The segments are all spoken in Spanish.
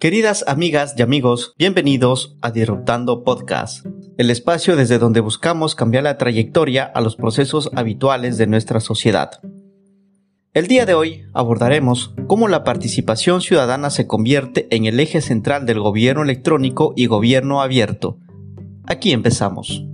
Queridas amigas y amigos, bienvenidos a Disruptando Podcast, el espacio desde donde buscamos cambiar la trayectoria a los procesos habituales de nuestra sociedad. El día de hoy abordaremos cómo la participación ciudadana se convierte en el eje central del gobierno electrónico y gobierno abierto. Aquí empezamos.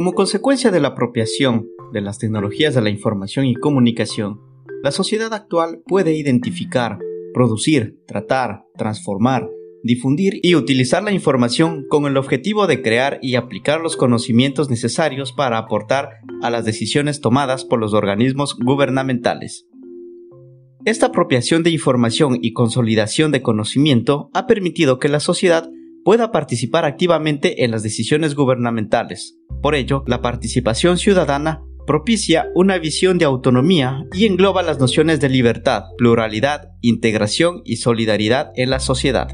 Como consecuencia de la apropiación de las tecnologías de la información y comunicación, la sociedad actual puede identificar, producir, tratar, transformar, difundir y utilizar la información con el objetivo de crear y aplicar los conocimientos necesarios para aportar a las decisiones tomadas por los organismos gubernamentales. Esta apropiación de información y consolidación de conocimiento ha permitido que la sociedad pueda participar activamente en las decisiones gubernamentales, por ello, la participación ciudadana propicia una visión de autonomía y engloba las nociones de libertad, pluralidad, integración y solidaridad en la sociedad.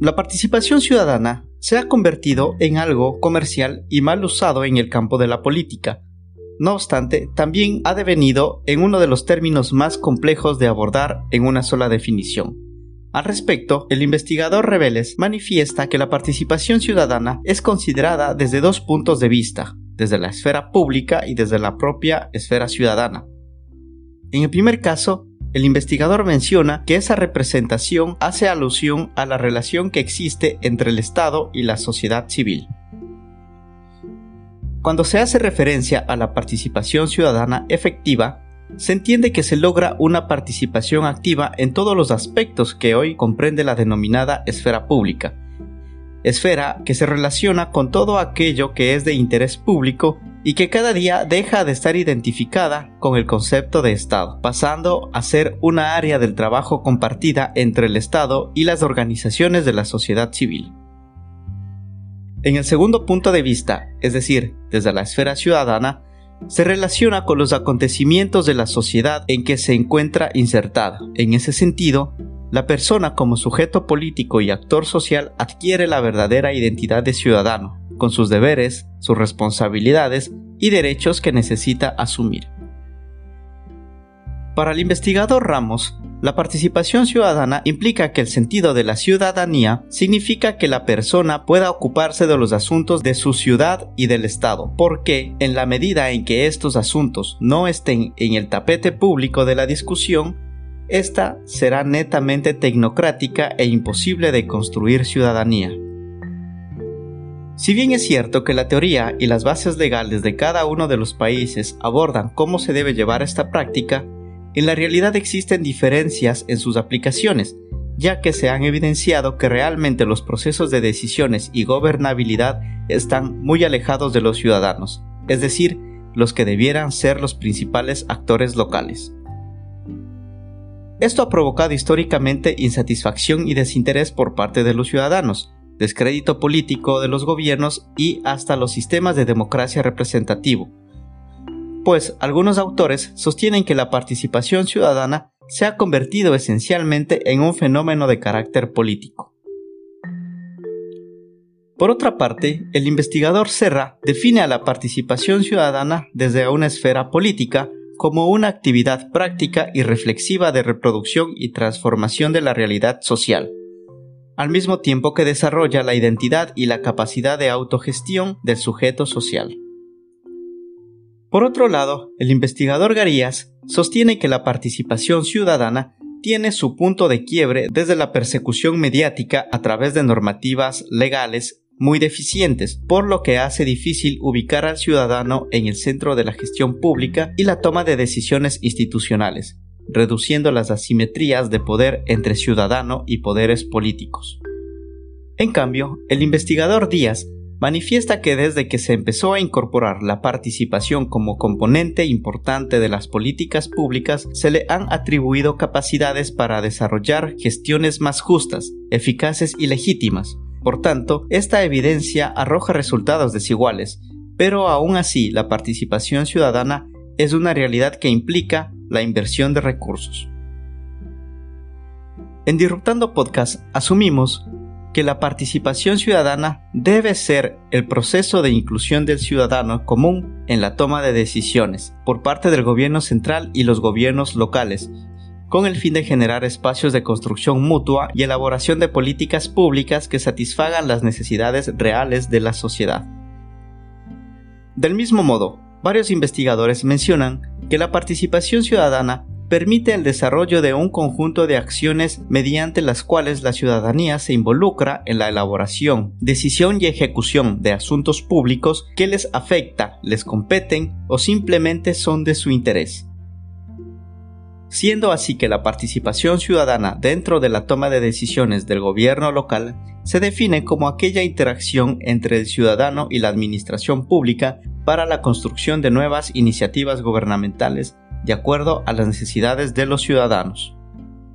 La participación ciudadana se ha convertido en algo comercial y mal usado en el campo de la política. No obstante, también ha devenido en uno de los términos más complejos de abordar en una sola definición, al respecto, el investigador Reveles manifiesta que la participación ciudadana es considerada desde dos puntos de vista, desde la esfera pública y desde la propia esfera ciudadana. En el primer caso, el investigador menciona que esa representación hace alusión a la relación que existe entre el Estado y la sociedad civil. Cuando se hace referencia a la participación ciudadana efectiva, se entiende que se logra una participación activa en todos los aspectos que hoy comprende la denominada esfera pública. Esfera que se relaciona con todo aquello que es de interés público y que cada día deja de estar identificada con el concepto de Estado, pasando a ser una área del trabajo compartida entre el Estado y las organizaciones de la sociedad civil. En el segundo punto de vista, es decir, desde la esfera ciudadana, se relaciona con los acontecimientos de la sociedad en que se encuentra insertada. En ese sentido, la persona como sujeto político y actor social adquiere la verdadera identidad de ciudadano, con sus deberes, sus responsabilidades y derechos que necesita asumir. Para el investigador Ramos, la participación ciudadana implica que el sentido de la ciudadanía significa que la persona pueda ocuparse de los asuntos de su ciudad y del Estado, porque en la medida en que estos asuntos no estén en el tapete público de la discusión, esta será netamente tecnocrática e imposible de construir ciudadanía. Si bien es cierto que la teoría y las bases legales de cada uno de los países abordan cómo se debe llevar esta práctica, en la realidad existen diferencias en sus aplicaciones, ya que se han evidenciado que realmente los procesos de decisiones y gobernabilidad están muy alejados de los ciudadanos, es decir, los que debieran ser los principales actores locales. Esto ha provocado históricamente insatisfacción y desinterés por parte de los ciudadanos, descrédito político de los gobiernos y hasta los sistemas de democracia representativo, pues algunos autores sostienen que la participación ciudadana se ha convertido esencialmente en un fenómeno de carácter político. Por otra parte, el investigador Serra define a la participación ciudadana desde una esfera política como una actividad práctica y reflexiva de reproducción y transformación de la realidad social, al mismo tiempo que desarrolla la identidad y la capacidad de autogestión del sujeto social. Por otro lado, el investigador Garías sostiene que la participación ciudadana tiene su punto de quiebre desde la persecución mediática a través de normativas legales muy deficientes, por lo que hace difícil ubicar al ciudadano en el centro de la gestión pública y la toma de decisiones institucionales, reduciendo las asimetrías de poder entre ciudadano y poderes políticos. En cambio, el investigador Díaz manifiesta que desde que se empezó a incorporar la participación como componente importante de las políticas públicas, se le han atribuido capacidades para desarrollar gestiones más justas, eficaces y legítimas. Por tanto, esta evidencia arroja resultados desiguales, pero aún así la participación ciudadana es una realidad que implica la inversión de recursos. En Disruptando Podcast asumimos que la participación ciudadana debe ser el proceso de inclusión del ciudadano común en la toma de decisiones por parte del gobierno central y los gobiernos locales, con el fin de generar espacios de construcción mutua y elaboración de políticas públicas que satisfagan las necesidades reales de la sociedad. Del mismo modo, varios investigadores mencionan que la participación ciudadana permite el desarrollo de un conjunto de acciones mediante las cuales la ciudadanía se involucra en la elaboración, decisión y ejecución de asuntos públicos que les afecta, les competen o simplemente son de su interés. Siendo así que la participación ciudadana dentro de la toma de decisiones del gobierno local se define como aquella interacción entre el ciudadano y la administración pública para la construcción de nuevas iniciativas gubernamentales de acuerdo a las necesidades de los ciudadanos.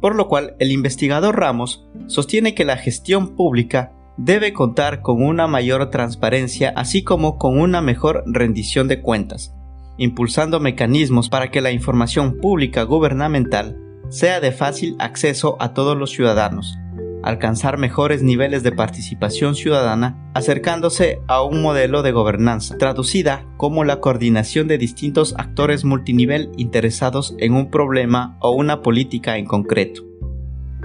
Por lo cual, el investigador Ramos sostiene que la gestión pública debe contar con una mayor transparencia así como con una mejor rendición de cuentas, impulsando mecanismos para que la información pública gubernamental sea de fácil acceso a todos los ciudadanos, alcanzar mejores niveles de participación ciudadana, acercándose a un modelo de gobernanza, traducida como la coordinación de distintos actores multinivel interesados en un problema o una política en concreto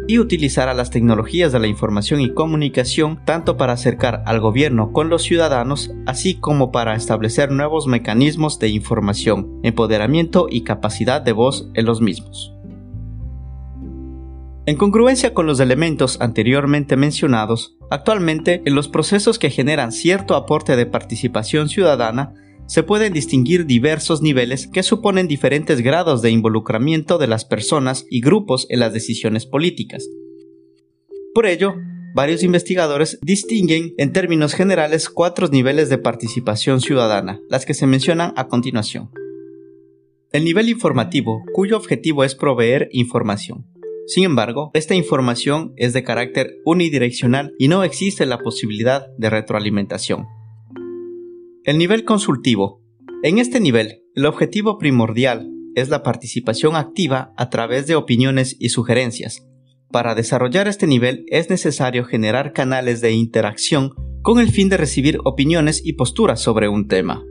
y utilizar a las tecnologías de la información y comunicación tanto para acercar al gobierno con los ciudadanos, así como para establecer nuevos mecanismos de información, empoderamiento y capacidad de voz en los mismos. En congruencia con los elementos anteriormente mencionados, actualmente en los procesos que generan cierto aporte de participación ciudadana se pueden distinguir diversos niveles que suponen diferentes grados de involucramiento de las personas y grupos en las decisiones políticas. Por ello, varios investigadores distinguen en términos generales cuatro niveles de participación ciudadana, las que se mencionan a continuación. El nivel informativo, cuyo objetivo es proveer información. Sin embargo, esta información es de carácter unidireccional y no existe la posibilidad de retroalimentación. El nivel consultivo. En este nivel, el objetivo primordial es la participación activa a través de opiniones y sugerencias. Para desarrollar este nivel es necesario generar canales de interacción con el fin de recibir opiniones y posturas sobre un tema.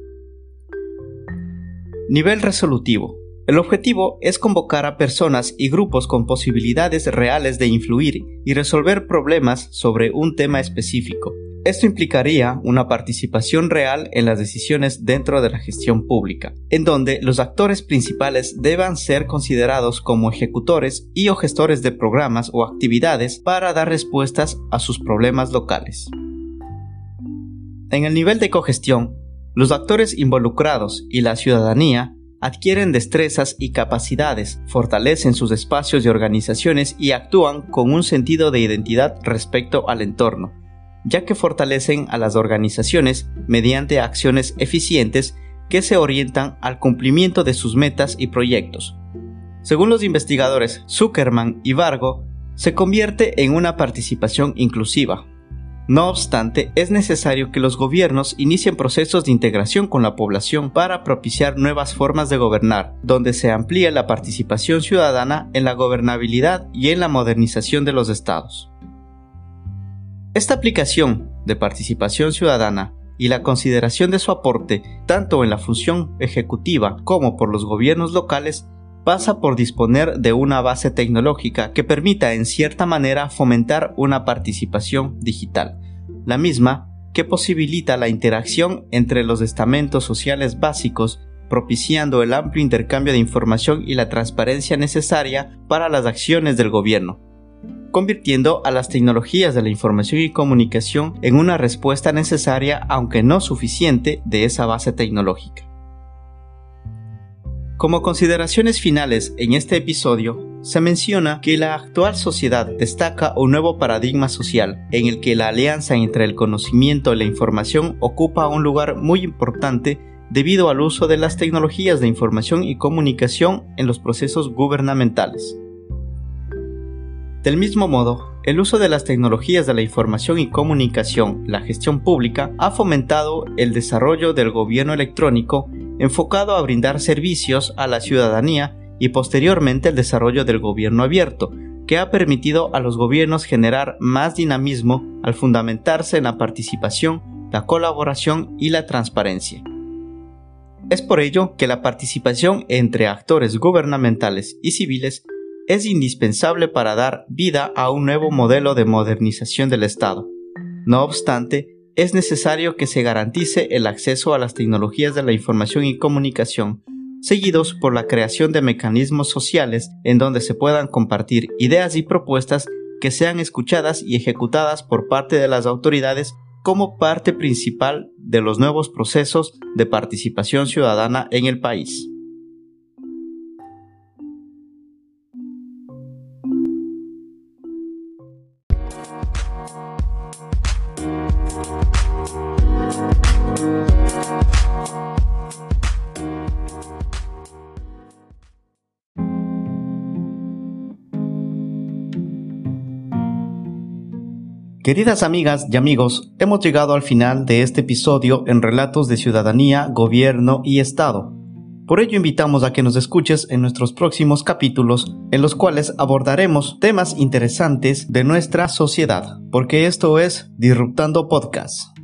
Nivel resolutivo. El objetivo es convocar a personas y grupos con posibilidades reales de influir y resolver problemas sobre un tema específico, esto implicaría una participación real en las decisiones dentro de la gestión pública, en donde los actores principales deban ser considerados como ejecutores y o gestores de programas o actividades para dar respuestas a sus problemas locales. En el nivel de cogestión, los actores involucrados y la ciudadanía adquieren destrezas y capacidades, fortalecen sus espacios y organizaciones y actúan con un sentido de identidad respecto al entorno, ya que fortalecen a las organizaciones mediante acciones eficientes que se orientan al cumplimiento de sus metas y proyectos. Según los investigadores Zuckerman y Vargo, se convierte en una participación inclusiva. No obstante, es necesario que los gobiernos inicien procesos de integración con la población para propiciar nuevas formas de gobernar, donde se amplíe la participación ciudadana en la gobernabilidad y en la modernización de los estados. Esta aplicación de participación ciudadana y la consideración de su aporte tanto en la función ejecutiva como por los gobiernos locales pasa por disponer de una base tecnológica que permita en cierta manera fomentar una participación digital, la misma que posibilita la interacción entre los estamentos sociales básicos propiciando el amplio intercambio de información y la transparencia necesaria para las acciones del gobierno, convirtiendo a las tecnologías de la información y comunicación en una respuesta necesaria, aunque no suficiente, de esa base tecnológica. Como consideraciones finales en este episodio, se menciona que la actual sociedad destaca un nuevo paradigma social en el que la alianza entre el conocimiento y la información ocupa un lugar muy importante debido al uso de las tecnologías de información y comunicación en los procesos gubernamentales. Del mismo modo, el uso de las tecnologías de la información y comunicación, la gestión pública, ha fomentado el desarrollo del gobierno electrónico enfocado a brindar servicios a la ciudadanía y posteriormente el desarrollo del gobierno abierto, que ha permitido a los gobiernos generar más dinamismo al fundamentarse en la participación, la colaboración y la transparencia. Es por ello que la participación entre actores gubernamentales y civiles es indispensable para dar vida a un nuevo modelo de modernización del Estado. No obstante, es necesario que se garantice el acceso a las tecnologías de la información y comunicación, seguidos por la creación de mecanismos sociales en donde se puedan compartir ideas y propuestas que sean escuchadas y ejecutadas por parte de las autoridades como parte principal de los nuevos procesos de participación ciudadana en el país. Queridas amigas y amigos, hemos llegado al final de este episodio en Relatos de Ciudadanía, Gobierno y Estado. Por ello invitamos a que nos escuches en nuestros próximos capítulos en los cuales abordaremos temas interesantes de nuestra sociedad, porque esto es Disruptando Podcast.